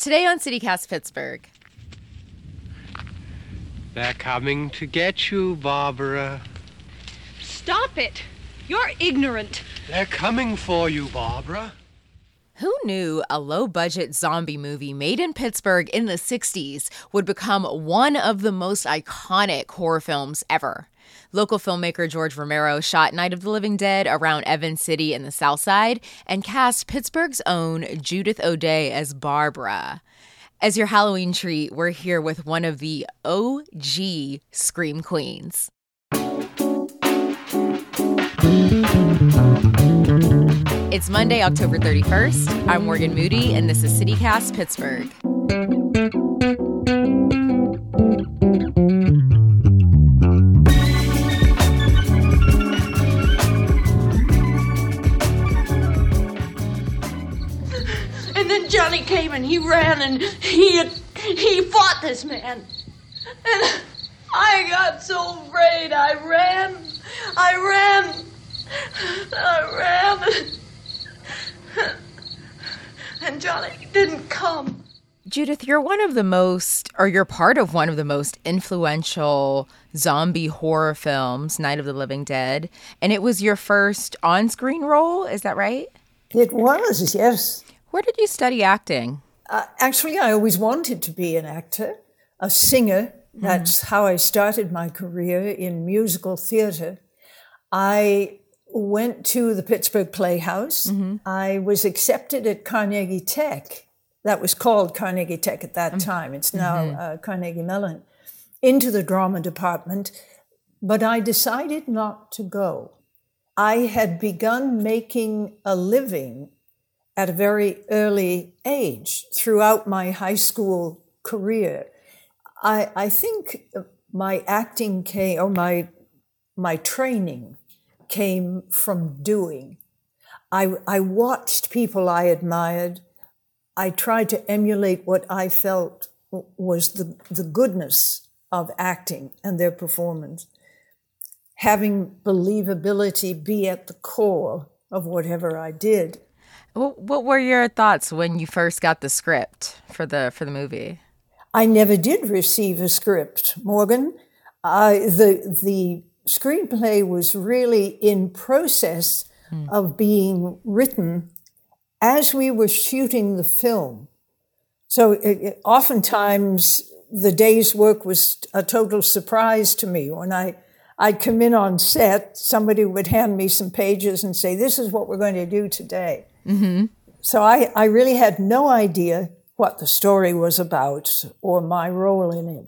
Today on CityCast Pittsburgh. They're coming to get you, Barbara. Stop it! You're ignorant. They're coming for you, Barbara. Who knew a low budget zombie movie made in Pittsburgh in the 60s would become one of the most iconic horror films ever? Local filmmaker George Romero shot Night of the Living Dead around Evans City in the South Side and cast Pittsburgh's own Judith O'Dea as Barbara. As your Halloween treat, we're here with one of the OG Scream Queens. It's Monday, October 31st. I'm Morgan Moody, and this is CityCast Pittsburgh. Johnny came and he ran and he had, he fought this man. And I got so afraid. I ran. I ran. I ran. And Johnny didn't come. Judith, you're one of the most, or you're part of one of the most influential zombie horror films, Night of the Living Dead. And it was your first on screen role, is that right? It was, yes. Where did you study acting? Uh, actually, I always wanted to be an actor, a singer. That's how I started my career in musical theater. I went to the Pittsburgh Playhouse. I was accepted at Carnegie Tech. That was called Carnegie Tech at that time. It's now uh, Carnegie Mellon, into the drama department. But I decided not to go. I had begun making a living at a very early age throughout my high school career. I, I think my acting came, or my, my training came from doing. I, I watched people I admired. I tried to emulate what I felt was the, the goodness of acting and their performance. Having believability be at the core of whatever I did. What, what were your thoughts when you first got the script for the for the movie? I never did receive a script, Morgan. I, the the screenplay was really in process hmm. of being written as we were shooting the film. So it, it- oftentimes the day's work was a total surprise to me. When I I'd come in on set, somebody would hand me some pages and say, "This is what we're going to do today." So I, I really had no idea what the story was about or my role in it.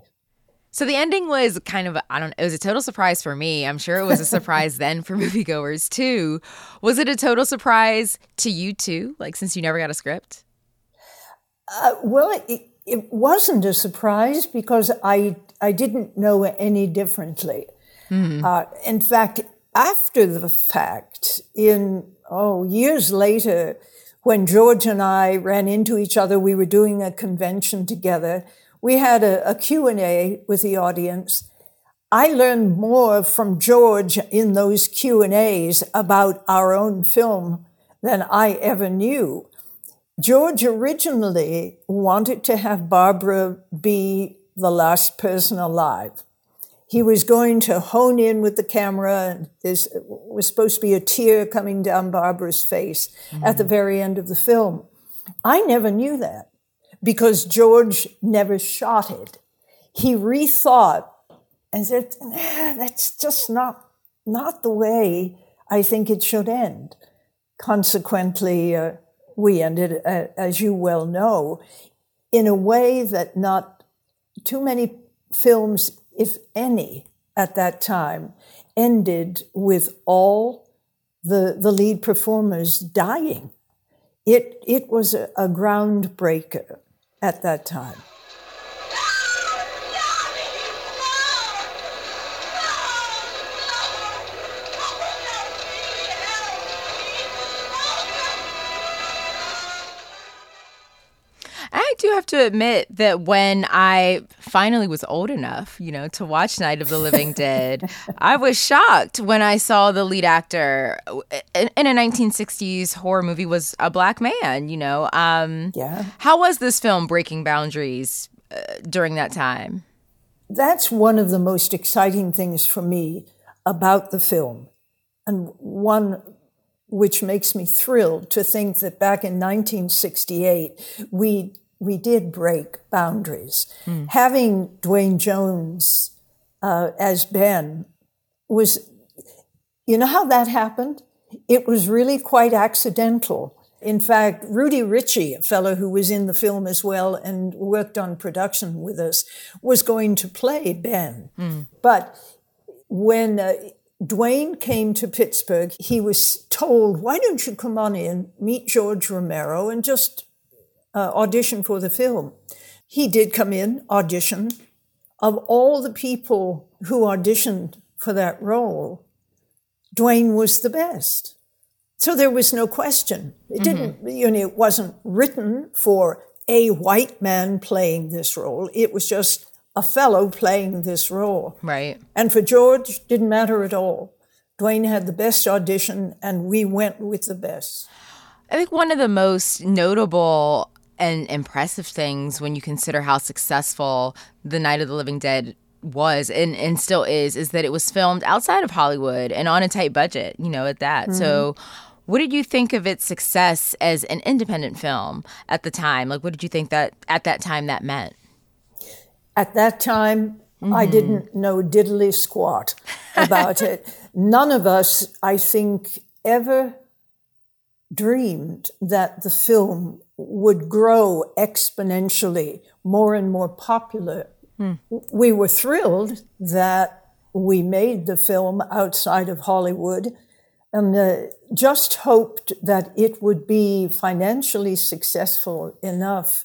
So the ending was kind of I don't it was a total surprise for me. I'm sure it was a surprise then for moviegoers too. Was it a total surprise to you too? Like since you never got a script? Uh, well, it, it wasn't a surprise because I I didn't know any differently. Uh, in fact, after the fact, in oh years later, when George and I ran into each other, we were doing a convention together. We had a, a Q&A with the audience. I learned more from George in those Q&As about our own film than I ever knew. George originally wanted to have Barbara be the last person alive. He was going to hone in with the camera, and there was supposed to be a tear coming down Barbara's face at the very end of the film. I never knew that because George never shot it. He rethought and said, "Nah, "That's just not not the way I think it should end." Consequently, uh, we ended, uh, as you well know, in a way that not too many films, if any, at that time, ended with all the, the lead performers dying. It, it was a, a groundbreaker at that time. Do have to admit that when I finally was old enough, you know, to watch Night of the Living Dead, I was shocked when I saw the lead actor in, in, a 1960s horror movie was a black man, you know. Um, yeah. How was this film breaking boundaries uh, during that time? That's one of the most exciting things for me about the film. And one which makes me thrilled to think that back in 1968, we, we did break boundaries. Mm. Having Duane Jones uh, as Ben was, you know how that happened? It was really quite accidental. In fact, Rudy Ricci, a fellow who was in the film as well and worked on production with us, was going to play Ben. Mm. But when uh, Duane came to Pittsburgh. He was told, why don't you come on in, meet George Romero, and just uh, audition for the film? He did come in, audition. Of all the people who auditioned for that role, Duane was the best. So there was no question. It mm-hmm. didn't, you know, it wasn't written for a white man playing this role. It was just a fellow playing this role. Right. And for George, didn't matter at all. Duane had the best audition, and we went with the best. I think one of the most notable and impressive things when you consider how successful The Night of the Living Dead was and, and still is is that it was filmed outside of Hollywood and on a tight budget, you know, at that. Mm-hmm. So what did you think of its success as an independent film at the time? Like what did you think that at that time that meant? At that time, mm-hmm. I didn't know diddly squat about it. None of us, I think, ever dreamed that the film would grow exponentially, more and more popular. Mm. We were thrilled that we made the film outside of Hollywood and uh, just hoped that it would be financially successful enough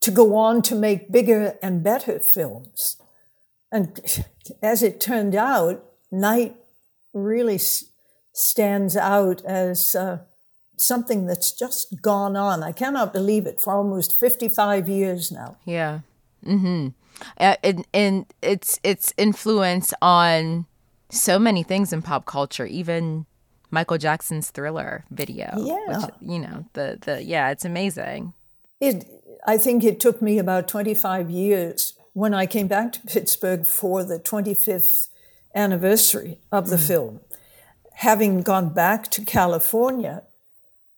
to go on to make bigger and better films. And as it turned out, Night really s- stands out as uh, something that's just gone on. I cannot believe it for almost 55 years now. Yeah. Mm-hmm. Uh, and, and its its influence on so many things in pop culture, even Michael Jackson's Thriller video. Yeah. Which, you know, the the yeah, it's amazing. It I think it took me about 25 years when I came back to Pittsburgh for the 25th anniversary of the mm. film. Having gone back to California,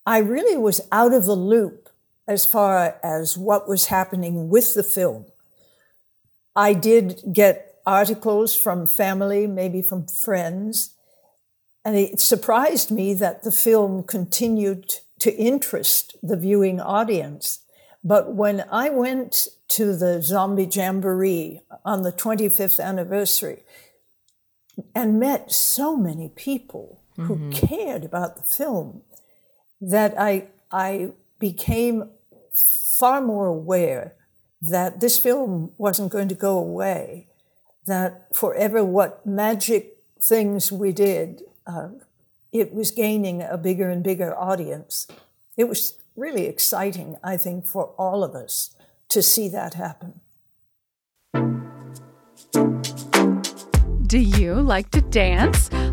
I really was out of the loop as far as what was happening with the film. I did get articles from family, maybe from friends, and it surprised me that the film continued to interest the viewing audience. But when I went to the Zombie Jamboree on the 25th anniversary and met so many people mm-hmm. who cared about the film, that I, I became far more aware that this film wasn't going to go away, that forever what magic things we did, uh, it was gaining a bigger and bigger audience. It was really exciting, I think, for all of us to see that happen. Do you like to dance?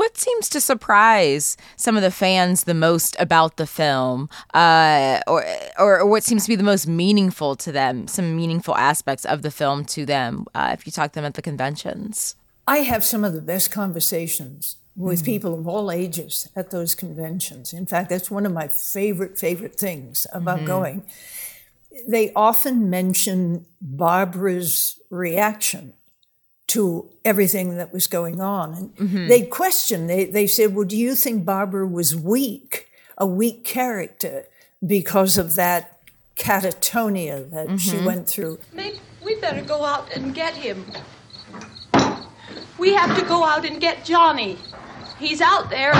what seems to surprise some of the fans the most about the film, uh, or, or, what seems to be the most meaningful to them? Some meaningful aspects of the film to them, uh, if you talk to them at the conventions. I have some of the best conversations with people of all ages at those conventions. In fact, that's one of my favorite favorite things about going. They often mention Barbara's reaction to everything that was going on. And Mm-hmm. they questioned, they, they said, Well, do you think Barbara was weak, a weak character, because of that catatonia that she Mm-hmm. went through? Maybe we better go out and get him. We have to go out and get Johnny. He's out there.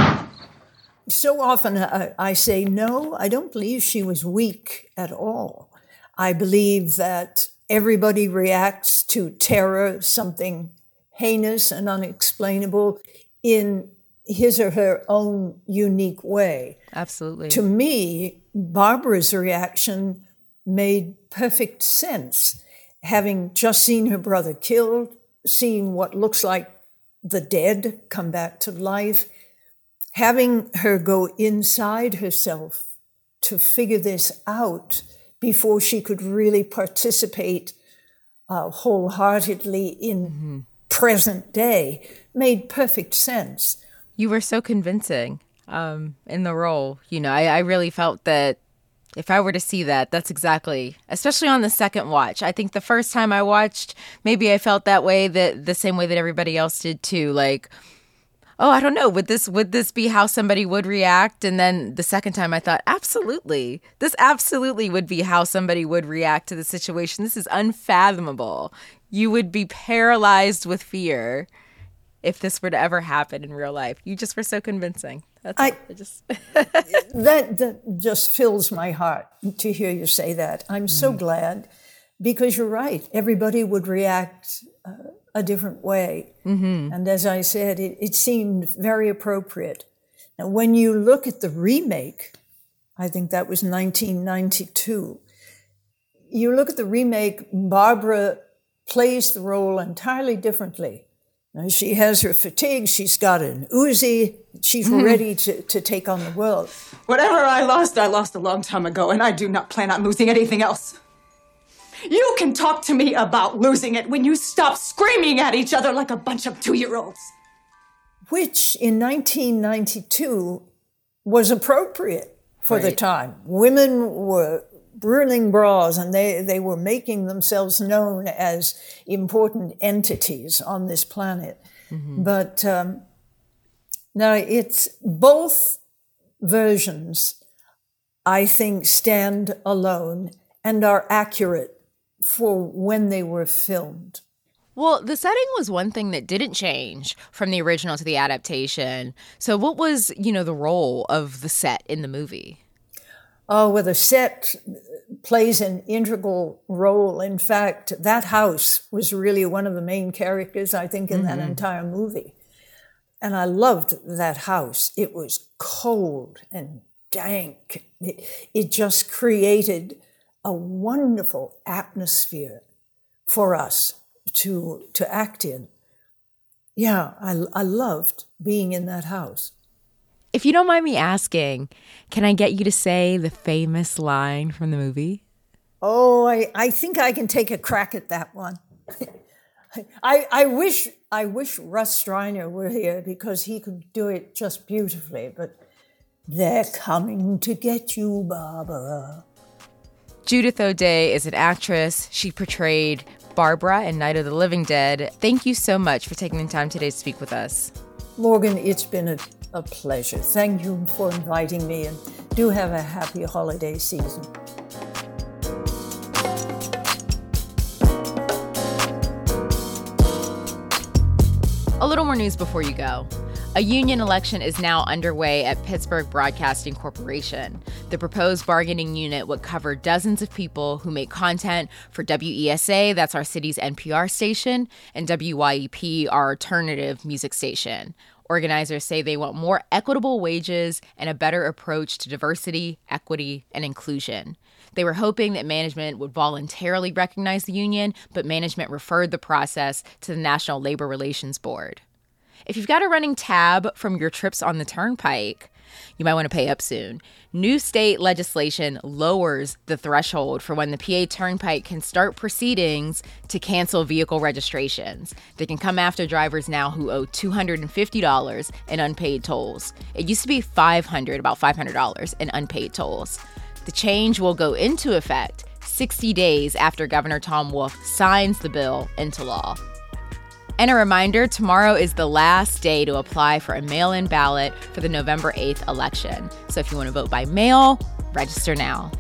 So often I, I say, No, I don't believe she was weak at all. I believe that everybody reacts to terror, something heinous and unexplainable, in his or her own unique way. Absolutely. To me, Barbara's reaction made perfect sense. Having just seen her brother killed, seeing what looks like the dead come back to life, having her go inside herself to figure this out before she could really participate uh, wholeheartedly in present day made perfect sense. you were so convincing um, in the role. You know, I, I really felt that if I were to see that, that's exactly, especially on the second watch. I think the first time I watched, maybe I felt that way, that the same way that everybody else did too. Like, oh, I don't know, would this would this be how somebody would react? And then the second time, I thought, absolutely, this absolutely would be how somebody would react to the situation. This is unfathomable. You would be paralyzed with fear if this were to ever happen in real life. You just were so convincing. That's I-. I just that, that just fills my heart to hear you say that. I'm so glad because you're right. Everybody would react uh, a different way. Mm-hmm. And as I said, it, it seemed very appropriate. Now, when you look at the remake, I think that was 1992, you look at the remake, Barbara plays the role entirely differently. Now, she has her fatigue, she's got an Uzi, she's mm-hmm. ready to, to take on the world. Whatever I lost, I lost a long time ago, and I do not plan on losing anything else. You can talk to me about losing it when you stop screaming at each other like a bunch of two year olds. which in 1992 was appropriate for the time. Women were ruling bras and they, they were making themselves known as important entities on this planet. But um, now it's both versions, I think, stand alone and are accurate for when they were filmed. Well, the setting was one thing that didn't change from the original to the adaptation. So what was, you know, the role of the set in the movie? Oh, well, the set plays an integral role. In fact, that house was really one of the main characters, I think, in that mm-hmm. entire movie. And I loved that house. It was cold and dank. It, it just created a wonderful atmosphere for us to, to act in. Yeah, I, I loved being in that house. If you don't mind me asking, can I get you to say the famous line from the movie? Oh, I, I think I can take a crack at that one. I, I wish I wish Russ Streiner were here because he could do it just beautifully, but they're coming to get you, Barbara. Judith O'Dea is an actress. She portrayed Barbara in Night of the Living Dead. Thank you so much for taking the time today to speak with us. Morgan, it's been a, a pleasure. Thank you for inviting me and do have a happy holiday season. A little more news before you go. A union election is now underway at Pittsburgh Broadcasting Corporation. The proposed bargaining unit would cover dozens of people who make content for WESA, that's our city's NPR station, and WYEP, our alternative music station. Organizers say they want more equitable wages and a better approach to diversity, equity, and inclusion. They were hoping that management would voluntarily recognize the union, but management referred the process to the National Labor Relations Board. If you've got a running tab from your trips on the turnpike, you might want to pay up soon. New state legislation lowers the threshold for when the PA Turnpike can start proceedings to cancel vehicle registrations. They can come after drivers now who owe $250 in unpaid tolls. It used to be 500, about $500 in unpaid tolls. The change will go into effect 60 days after Governor Tom Wolf signs the bill into law. And a reminder tomorrow is the last day to apply for a mail in ballot for the November 8th election. So if you want to vote by mail, register now.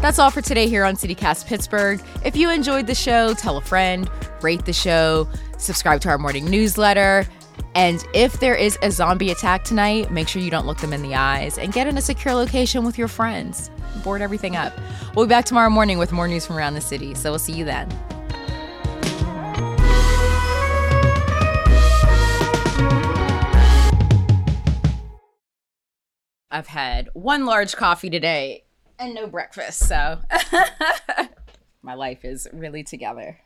That's all for today here on CityCast Pittsburgh. If you enjoyed the show, tell a friend, rate the show, subscribe to our morning newsletter. And if there is a zombie attack tonight, make sure you don't look them in the eyes and get in a secure location with your friends. Board everything up. We'll be back tomorrow morning with more news from around the city. So we'll see you then. I've had one large coffee today and no breakfast, so my life is really together.